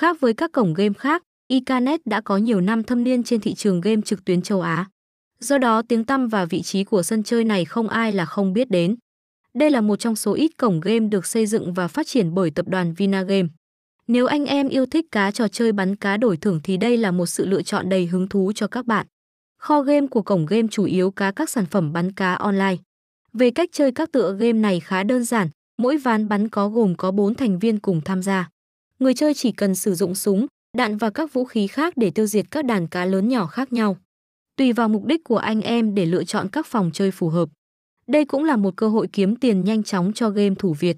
Khác với các cổng game khác, Icanet đã có nhiều năm thâm niên trên thị trường game trực tuyến châu Á. Do đó tiếng tăm và vị trí của sân chơi này không ai là không biết đến. Đây là một trong số ít cổng game được xây dựng và phát triển bởi tập đoàn Vinagame. Nếu anh em yêu thích cá trò chơi bắn cá đổi thưởng thì đây là một sự lựa chọn đầy hứng thú cho các bạn. Kho game của cổng game chủ yếu cá các sản phẩm bắn cá online. Về cách chơi các tựa game này khá đơn giản, mỗi ván bắn có gồm có 4 thành viên cùng tham gia. Người chơi chỉ cần sử dụng súng, đạn và các vũ khí khác để tiêu diệt các đàn cá lớn nhỏ khác nhau. Tùy vào mục đích của anh em để lựa chọn các phòng chơi phù hợp. Đây cũng là một cơ hội kiếm tiền nhanh chóng cho game thủ Việt.